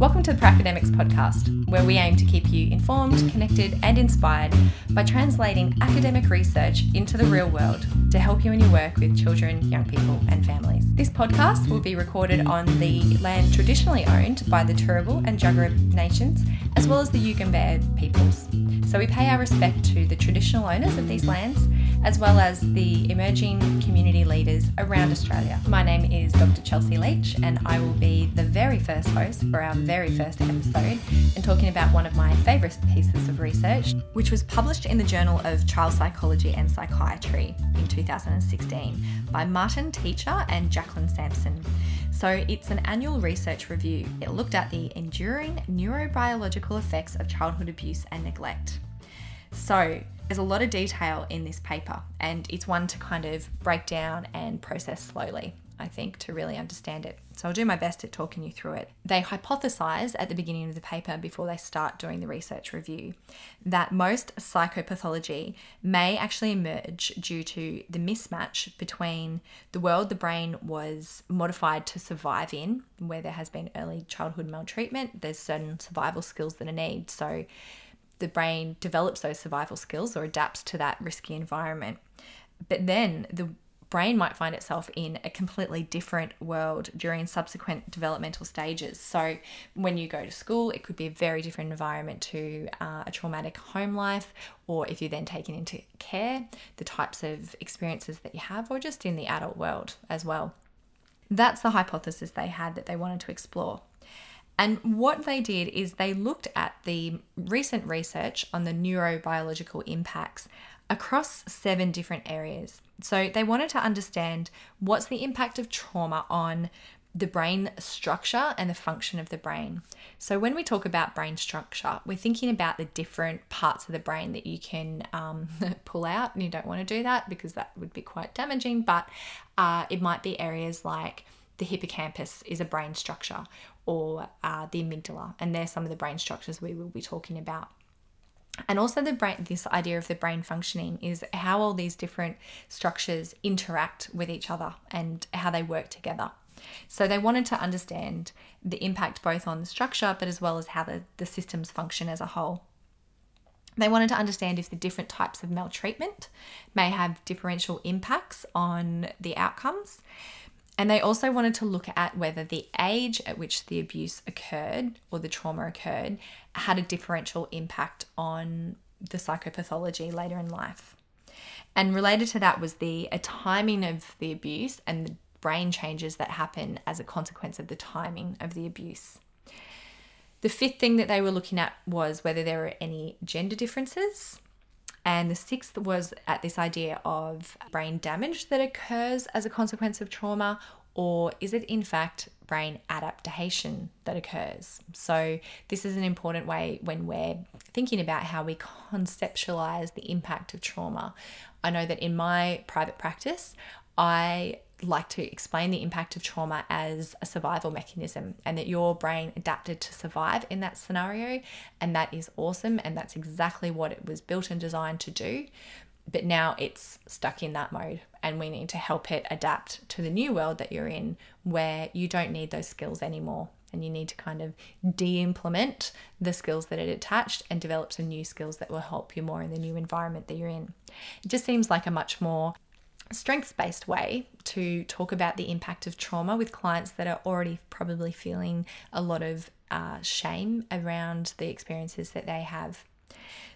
Welcome to the Pracademics podcast, where we aim to keep you informed, connected, and inspired by translating academic research into the real world to help you in your work with children, young people, and families. This podcast will be recorded on the land traditionally owned by the Turrbal and Jagera nations, as well as the Yugambeh peoples. So we pay our respect to the traditional owners of these lands, as well as the emerging community leaders around Australia. My name is Dr. Chelsea Leach, and I will be the very first host for our very first episode and talking about one of my favourite pieces of research, which was published in the Journal of Child Psychology and Psychiatry in 2016 by Martin Teicher and Jacqueline Samson. So it's an annual research review. It looked at the enduring neurobiological effects of childhood abuse and neglect. So, there's a lot of detail in this paper, and it's one to kind of break down and process slowly, I think, to really understand it. So, I'll do my best at talking you through it. They hypothesize at the beginning of the paper, before they start doing the research review, that most psychopathology may actually emerge due to the mismatch between the world the brain was modified to survive in, where there has been early childhood maltreatment, there's certain survival skills that are needed. So, the brain develops those survival skills or adapts to that risky environment. But then the brain might find itself in a completely different world during subsequent developmental stages. So, when you go to school, it could be a very different environment to uh, a traumatic home life, or if you're then taken into care, the types of experiences that you have, or just in the adult world as well. That's the hypothesis they had that they wanted to explore. And what they did is they looked at the recent research on the neurobiological impacts across seven different areas. So they wanted to understand what's the impact of trauma on the brain structure and the function of the brain. So, when we talk about brain structure, we're thinking about the different parts of the brain that you can um, pull out, and you don't want to do that because that would be quite damaging. But uh, it might be areas like the hippocampus is a brain structure, or uh, the amygdala, and they're some of the brain structures we will be talking about. And also, the brain, this idea of the brain functioning is how all these different structures interact with each other and how they work together. So, they wanted to understand the impact both on the structure but as well as how the, the systems function as a whole. They wanted to understand if the different types of maltreatment may have differential impacts on the outcomes and they also wanted to look at whether the age at which the abuse occurred or the trauma occurred had a differential impact on the psychopathology later in life. And related to that was the timing of the abuse and the brain changes that happen as a consequence of the timing of the abuse. The fifth thing that they were looking at was whether there were any gender differences. And the sixth was at this idea of brain damage that occurs as a consequence of trauma, or is it in fact brain adaptation that occurs? So, this is an important way when we're thinking about how we conceptualize the impact of trauma. I know that in my private practice, I like to explain the impact of trauma as a survival mechanism and that your brain adapted to survive in that scenario. And that is awesome. And that's exactly what it was built and designed to do. But now it's stuck in that mode, and we need to help it adapt to the new world that you're in where you don't need those skills anymore. And you need to kind of de implement the skills that it attached and develop some new skills that will help you more in the new environment that you're in. It just seems like a much more strengths based way to talk about the impact of trauma with clients that are already probably feeling a lot of uh, shame around the experiences that they have.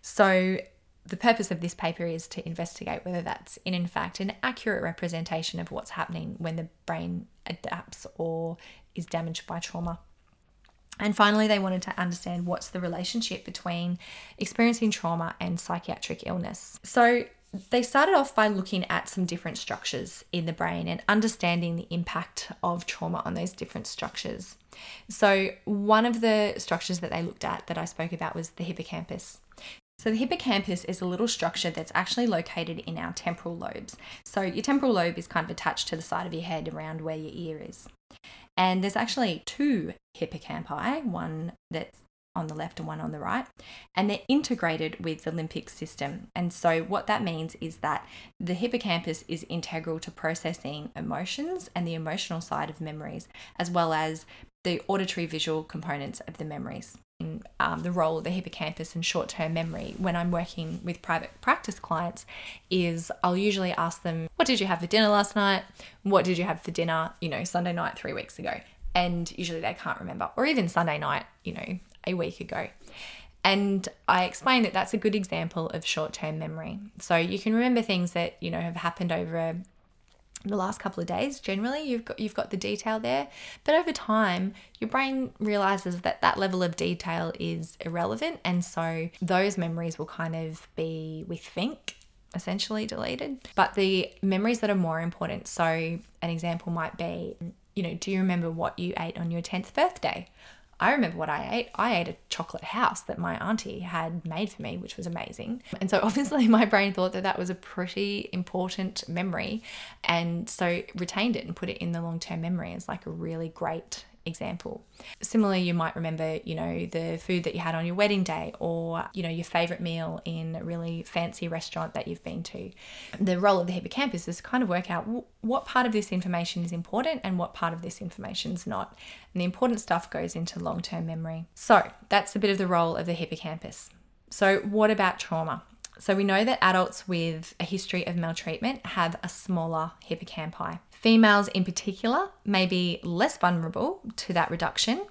So, the purpose of this paper is to investigate whether that's in, in fact an accurate representation of what's happening when the brain adapts or is damaged by trauma. And finally, they wanted to understand what's the relationship between experiencing trauma and psychiatric illness. So, they started off by looking at some different structures in the brain and understanding the impact of trauma on those different structures. So, one of the structures that they looked at that I spoke about was the hippocampus. So, the hippocampus is a little structure that's actually located in our temporal lobes. So, your temporal lobe is kind of attached to the side of your head around where your ear is. And there's actually two hippocampi, one that's on the left and one on the right, and they're integrated with the limbic system. And so, what that means is that the hippocampus is integral to processing emotions and the emotional side of memories, as well as the auditory visual components of the memories. In, um, the role of the hippocampus and short term memory when I'm working with private practice clients is I'll usually ask them, What did you have for dinner last night? What did you have for dinner, you know, Sunday night three weeks ago? And usually they can't remember, or even Sunday night, you know, a week ago. And I explain that that's a good example of short term memory. So you can remember things that, you know, have happened over um, the last couple of days generally. You've got you've got the detail there. But over time your brain realizes that that level of detail is irrelevant. And so those memories will kind of be we think essentially deleted. But the memories that are more important so an example might be you know do you remember what you ate on your 10th birthday I remember what I ate. I ate a chocolate house that my auntie had made for me, which was amazing. And so obviously my brain thought that that was a pretty important memory and so retained it and put it in the long term memory as like a really great example. Similarly, you might remember, you know, the food that you had on your wedding day or, you know, your favorite meal in a really fancy restaurant that you've been to. The role of the hippocampus is to kind of work out what part of this information is important and what part of this information is not. And the important stuff goes into long term memory. So that's a bit of the role of the hippocampus. So, what about trauma? So, we know that adults with a history of maltreatment have a smaller hippocampi. Females, in particular, may be less vulnerable to that reduction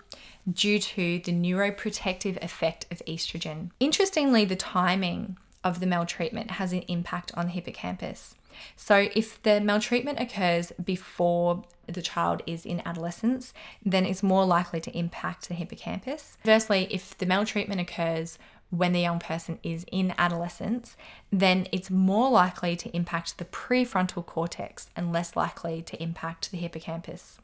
due to the neuroprotective effect of estrogen. Interestingly, the timing of the maltreatment has an impact on the hippocampus. So, if the maltreatment occurs before the child is in adolescence, then it's more likely to impact the hippocampus. Conversely, if the maltreatment occurs when the young person is in adolescence, then it's more likely to impact the prefrontal cortex and less likely to impact the hippocampus.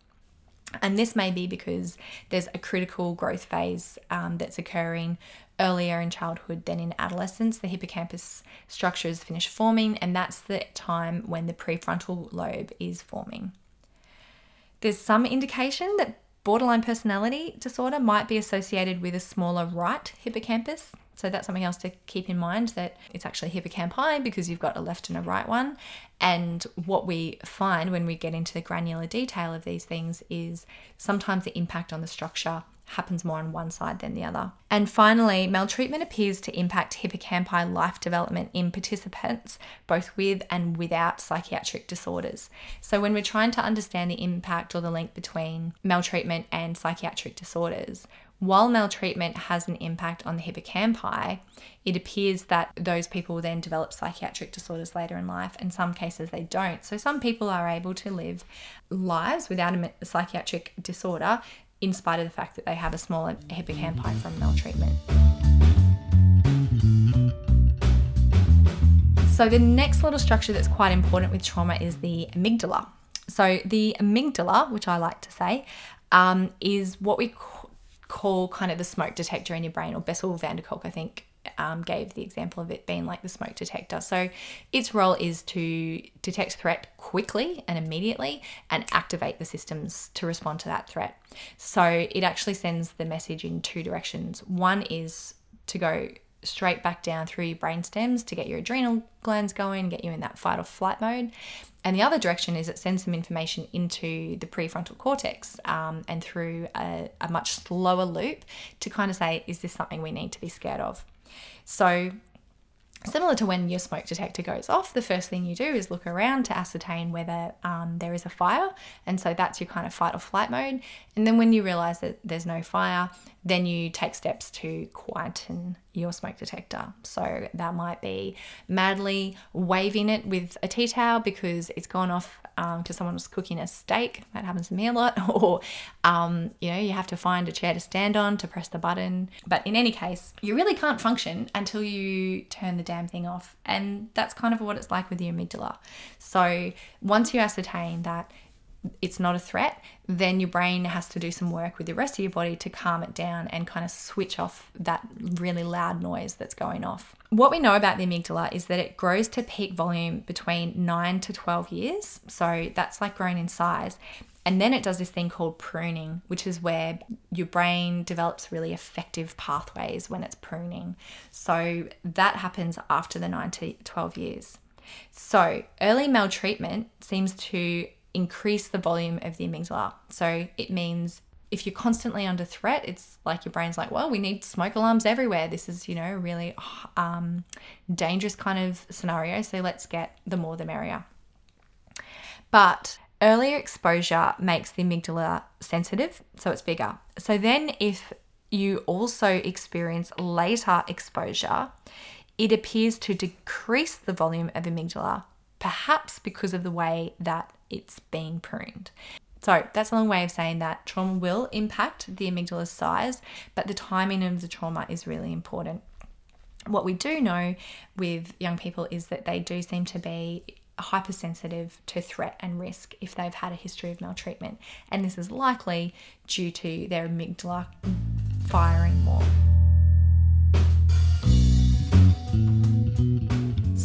And this may be because there's a critical growth phase um, that's occurring earlier in childhood than in adolescence. The hippocampus structures finish forming, and that's the time when the prefrontal lobe is forming. There's some indication that borderline personality disorder might be associated with a smaller right hippocampus so that's something else to keep in mind that it's actually hippocampi because you've got a left and a right one. And what we find when we get into the granular detail of these things is sometimes the impact on the structure happens more on one side than the other. And finally, maltreatment appears to impact hippocampal development in participants, both with and without psychiatric disorders. So, when we're trying to understand the impact or the link between maltreatment and psychiatric disorders, while maltreatment has an impact on the hippocampi, it appears that those people then develop psychiatric disorders later in life. In some cases, they don't. So, some people are able to live lives without a psychiatric disorder in spite of the fact that they have a smaller hippocampi from maltreatment. So, the next little structure that's quite important with trauma is the amygdala. So, the amygdala, which I like to say, um, is what we call call kind of the smoke detector in your brain, or Bessel van der Kolk, I think, um, gave the example of it being like the smoke detector. So its role is to detect threat quickly and immediately and activate the systems to respond to that threat. So it actually sends the message in two directions. One is to go straight back down through your brain stems to get your adrenal glands going, get you in that fight or flight mode. And the other direction is it sends some information into the prefrontal cortex um, and through a, a much slower loop to kind of say, is this something we need to be scared of? So Similar to when your smoke detector goes off, the first thing you do is look around to ascertain whether um, there is a fire. And so that's your kind of fight or flight mode. And then when you realize that there's no fire, then you take steps to quieten your smoke detector. So that might be madly waving it with a tea towel because it's gone off um, someone who's cooking a steak. That happens to me a lot. Or, um, you know, you have to find a chair to stand on to press the button. But in any case, you really can't function until you turn the damn thing off. And that's kind of what it's like with your amygdala. So once you ascertain that it's not a threat, then your brain has to do some work with the rest of your body to calm it down and kind of switch off that really loud noise that's going off. What we know about the amygdala is that it grows to peak volume between 9 to 12 years. So that's like growing in size. And then it does this thing called pruning, which is where your brain develops really effective pathways when it's pruning. So that happens after the 9 to 12 years. So early maltreatment seems to increase the volume of the amygdala. So it means if you're constantly under threat, it's like your brain's like, well, we need smoke alarms everywhere. This is, you know, really um, dangerous kind of scenario. So let's get the more the merrier. But earlier exposure makes the amygdala sensitive, so it's bigger. So then, if you also experience later exposure, it appears to decrease the volume of amygdala, perhaps because of the way that it's been pruned. So that's a long way of saying that trauma will impact the amygdala's size, but the timing of the trauma is really important. What we do know with young people is that they do seem to be hypersensitive to threat and risk if they've had a history of maltreatment, and this is likely due to their amygdala firing more.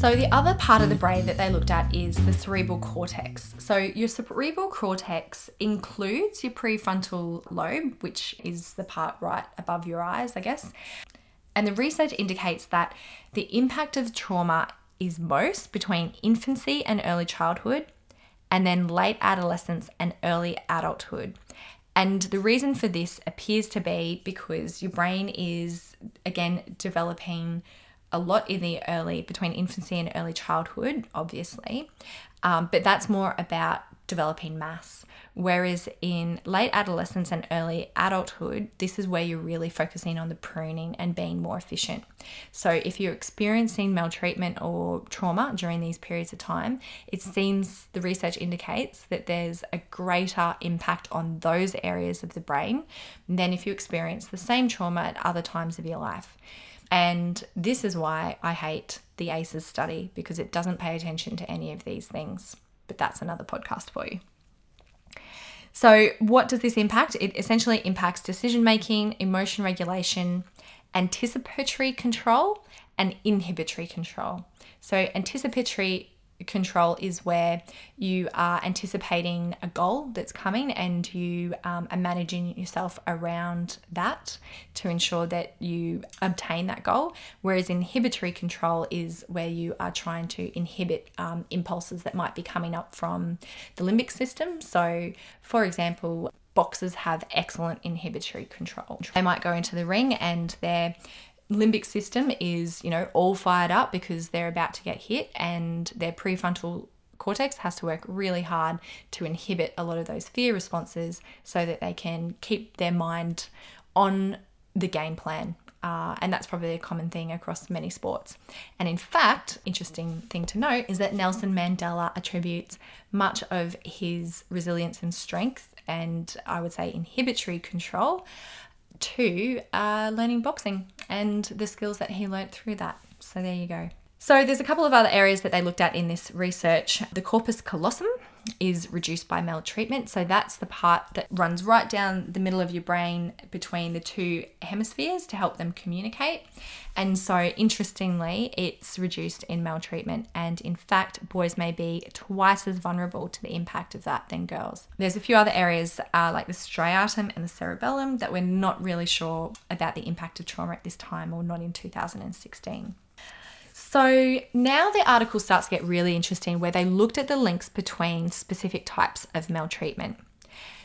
So, the other part of the mm. brain that they looked at is the cerebral cortex. So, your cerebral cortex includes your prefrontal lobe, which is the part right above your eyes, I guess. And the research indicates that the impact of trauma is most between infancy and early childhood, and then late adolescence and early adulthood. And the reason for this appears to be because your brain is, again, developing a lot in the early, between infancy and early childhood, obviously. Um, but that's more about developing mass. Whereas in late adolescence and early adulthood, this is where you're really focusing on the pruning and being more efficient. So, if you're experiencing maltreatment or trauma during these periods of time, it seems the research indicates that there's a greater impact on those areas of the brain than if you experience the same trauma at other times of your life. And this is why I hate the ACEs study because it doesn't pay attention to any of these things. But that's another podcast for you. So, what does this impact? It essentially impacts decision making, emotion regulation, anticipatory control, and inhibitory control. So, anticipatory control is where you are anticipating a goal that's coming and you um, are managing yourself around that to ensure that you obtain that goal. Whereas inhibitory control is where you are trying to inhibit um, impulses that might be coming up from the limbic system. So, for example, boxers have excellent inhibitory control. They might go into the ring and they're limbic system is, you know, all fired up because they're about to get hit and their prefrontal cortex has to work really hard to inhibit a lot of those fear responses so that they can keep their mind on the game plan. Uh, and that's probably a common thing across many sports. And in fact, interesting thing to note is that Nelson Mandela attributes much of his resilience and strength, and I would say inhibitory control, to uh, learning boxing and the skills that he learnt through that. So there you go. So there's a couple of other areas that they looked at in this research. The corpus callosum is reduced by maltreatment. So that's the part that runs right down the middle of your brain between the two hemispheres to help them communicate. And so, interestingly, it's reduced in maltreatment. And in fact, boys may be twice as vulnerable to the impact of that than girls. There's a few other areas uh, like the striatum and the cerebellum that we're not really sure about the impact of trauma at this time or not in 2016. So now the article starts to get really interesting where they looked at the links between specific types of maltreatment.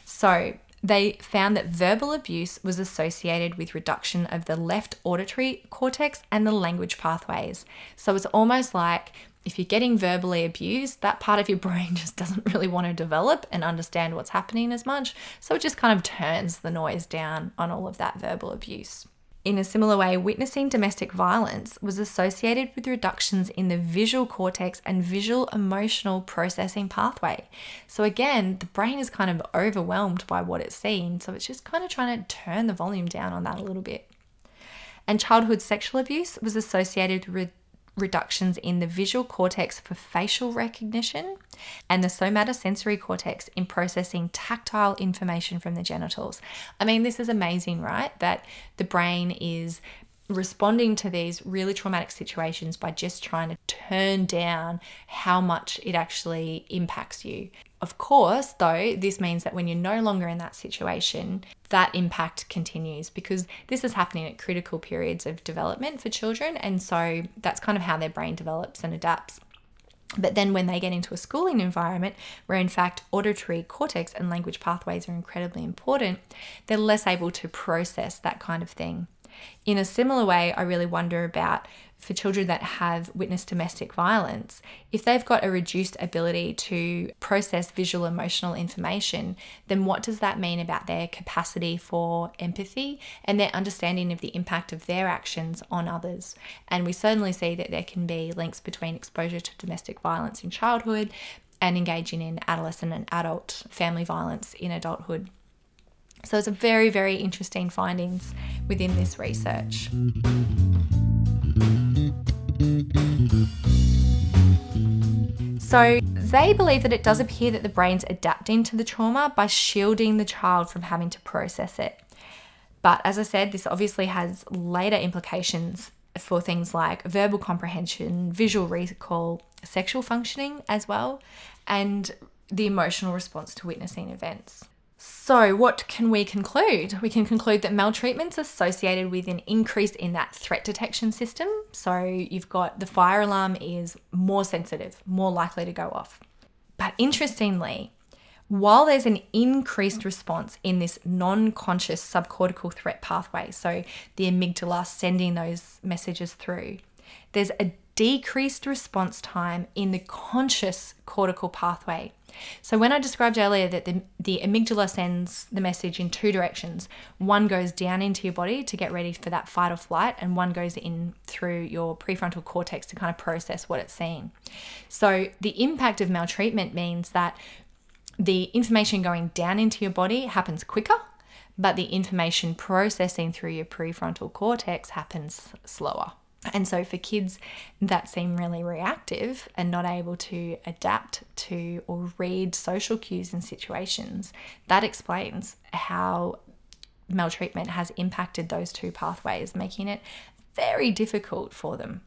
So they found that verbal abuse was associated with reduction of the left auditory cortex and the language pathways. So it's almost like if you're getting verbally abused, that part of your brain just doesn't really want to develop and understand what's happening as much. So it just kind of turns the noise down on all of that verbal abuse. In a similar way, witnessing domestic violence was associated with reductions in the visual cortex and visual emotional processing pathway. So, again, the brain is kind of overwhelmed by what it's seen, so it's just kind of trying to turn the volume down on that a little bit. And childhood sexual abuse was associated with reductions in the visual cortex for facial recognition and the somatosensory cortex in processing tactile information from the genitals. I mean, this is amazing, right? That the brain is responding to these really traumatic situations by just trying to turn down how much it actually impacts you. Of course, though, this means that when you're no longer in that situation, that impact continues because this is happening at critical periods of development for children. And so that's kind of how their brain develops and adapts. But then when they get into a schooling environment where in fact auditory cortex and language pathways are incredibly important, they're less able to process that kind of thing. In a similar way, I really wonder about for children that have witnessed domestic violence, if they've got a reduced ability to process visual emotional information, then what does that mean about their capacity for empathy and their understanding of the impact of their actions on others? And we certainly see that there can be links between exposure to domestic violence in childhood and engaging in adolescent and adult family violence in adulthood. So it's a very, very interesting findings within this research. So they believe that it does appear that the brain's adapting to the trauma by shielding the child from having to process it. But as I said, this obviously has later implications for things like verbal comprehension, visual recall, sexual functioning as well, and the emotional response to witnessing events. So, what can we conclude? We can conclude that maltreatment's associated with an increase in that threat detection system. So, you've got the fire alarm is more sensitive, more likely to go off. But interestingly, while there's an increased response in this non conscious subcortical threat pathway, so the amygdala sending those messages through, there's a decreased response time in the conscious cortical pathway. So, when I described earlier that the, the amygdala sends the message in two directions, one goes down into your body to get ready for that fight or flight, and one goes in through your prefrontal cortex to kind of process what it's seeing. So, the impact of maltreatment means that the information going down into your body happens quicker, but the information processing through your prefrontal cortex happens slower. And so, for kids that seem really reactive and not able to adapt to or read social cues in situations, that explains how maltreatment has impacted those two pathways, making it very difficult for them.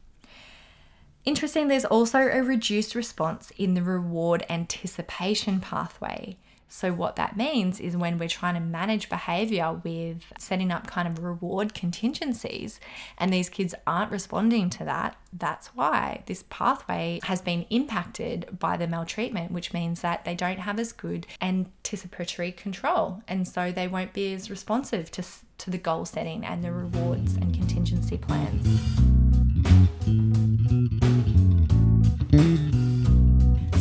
Interesting, there's also a reduced response in the reward anticipation pathway, so, what that means is when we're trying to manage behavior with setting up kind of reward contingencies, and these kids aren't responding to that, that's why this pathway has been impacted by the maltreatment, which means that they don't have as good anticipatory control. And so they won't be as responsive to, to the goal setting and the rewards and contingency plans.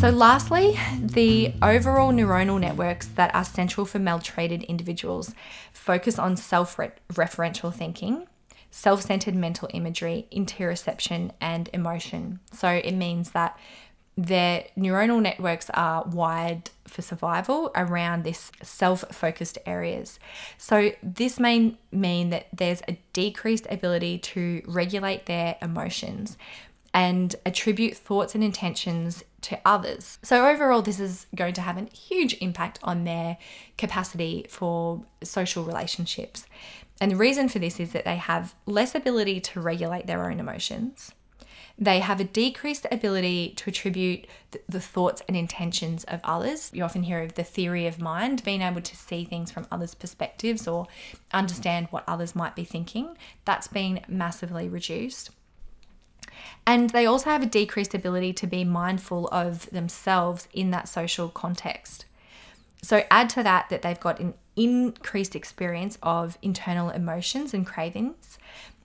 So, lastly, the overall neuronal networks that are central for maltreated individuals focus on self referential thinking, self centered mental imagery, interoception, and emotion. So, it means that their neuronal networks are wired for survival around this self focused areas. So, this may mean that there's a decreased ability to regulate their emotions, and attribute thoughts and intentions to others. So, overall, this is going to have a huge impact on their capacity for social relationships. And the reason for this is that they have less ability to regulate their own emotions. They have a decreased ability to attribute the thoughts and intentions of others. You often hear of the theory of mind, being able to see things from others' perspectives or understand what others might be thinking. That's been massively reduced. And they also have a decreased ability to be mindful of themselves in that social context. So, add to that that they've got an increased experience of internal emotions and cravings,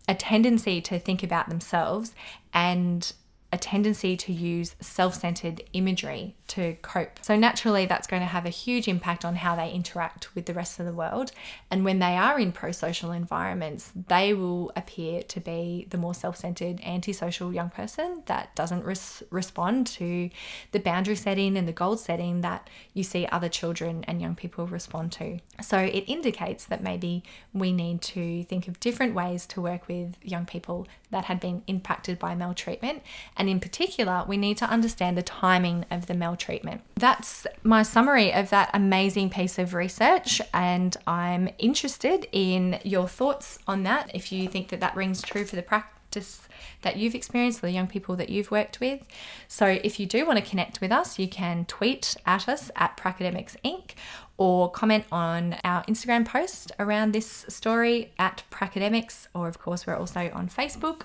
a tendency to think about themselves, and a tendency to use self centered imagery to cope. So, naturally, that's going to have a huge impact on how they interact with the rest of the world. And when they are in pro social environments, they will appear to be the more self centered, antisocial young person that doesn't res- respond to the boundary setting and the goal setting that you see other children and young people respond to. So, it indicates that maybe we need to think of different ways to work with young people that had been impacted by maltreatment and and in particular, we need to understand the timing of the maltreatment. That's my summary of that amazing piece of research, and I'm interested in your thoughts on that. If you think that that rings true for the practice that you've experienced, the young people that you've worked with. So, if you do want to connect with us, you can tweet at us at Pracademics Inc. or comment on our Instagram post around this story at Pracademics, or of course, we're also on Facebook.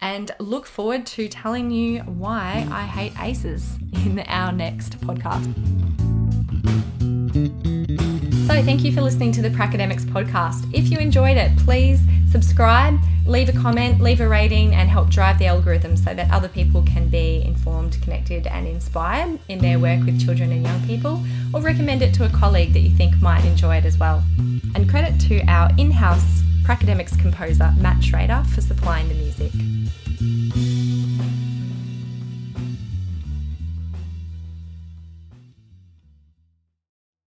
And look forward to telling you why I hate ACEs in our next podcast. So, thank you for listening to the Pracademics podcast. If you enjoyed it, please subscribe, leave a comment, leave a rating, and help drive the algorithm so that other people can be informed, connected, and inspired in their work with children and young people, or recommend it to a colleague that you think might enjoy it as well. And credit to our in house Pracademics composer Matt Schrader for supplying the music.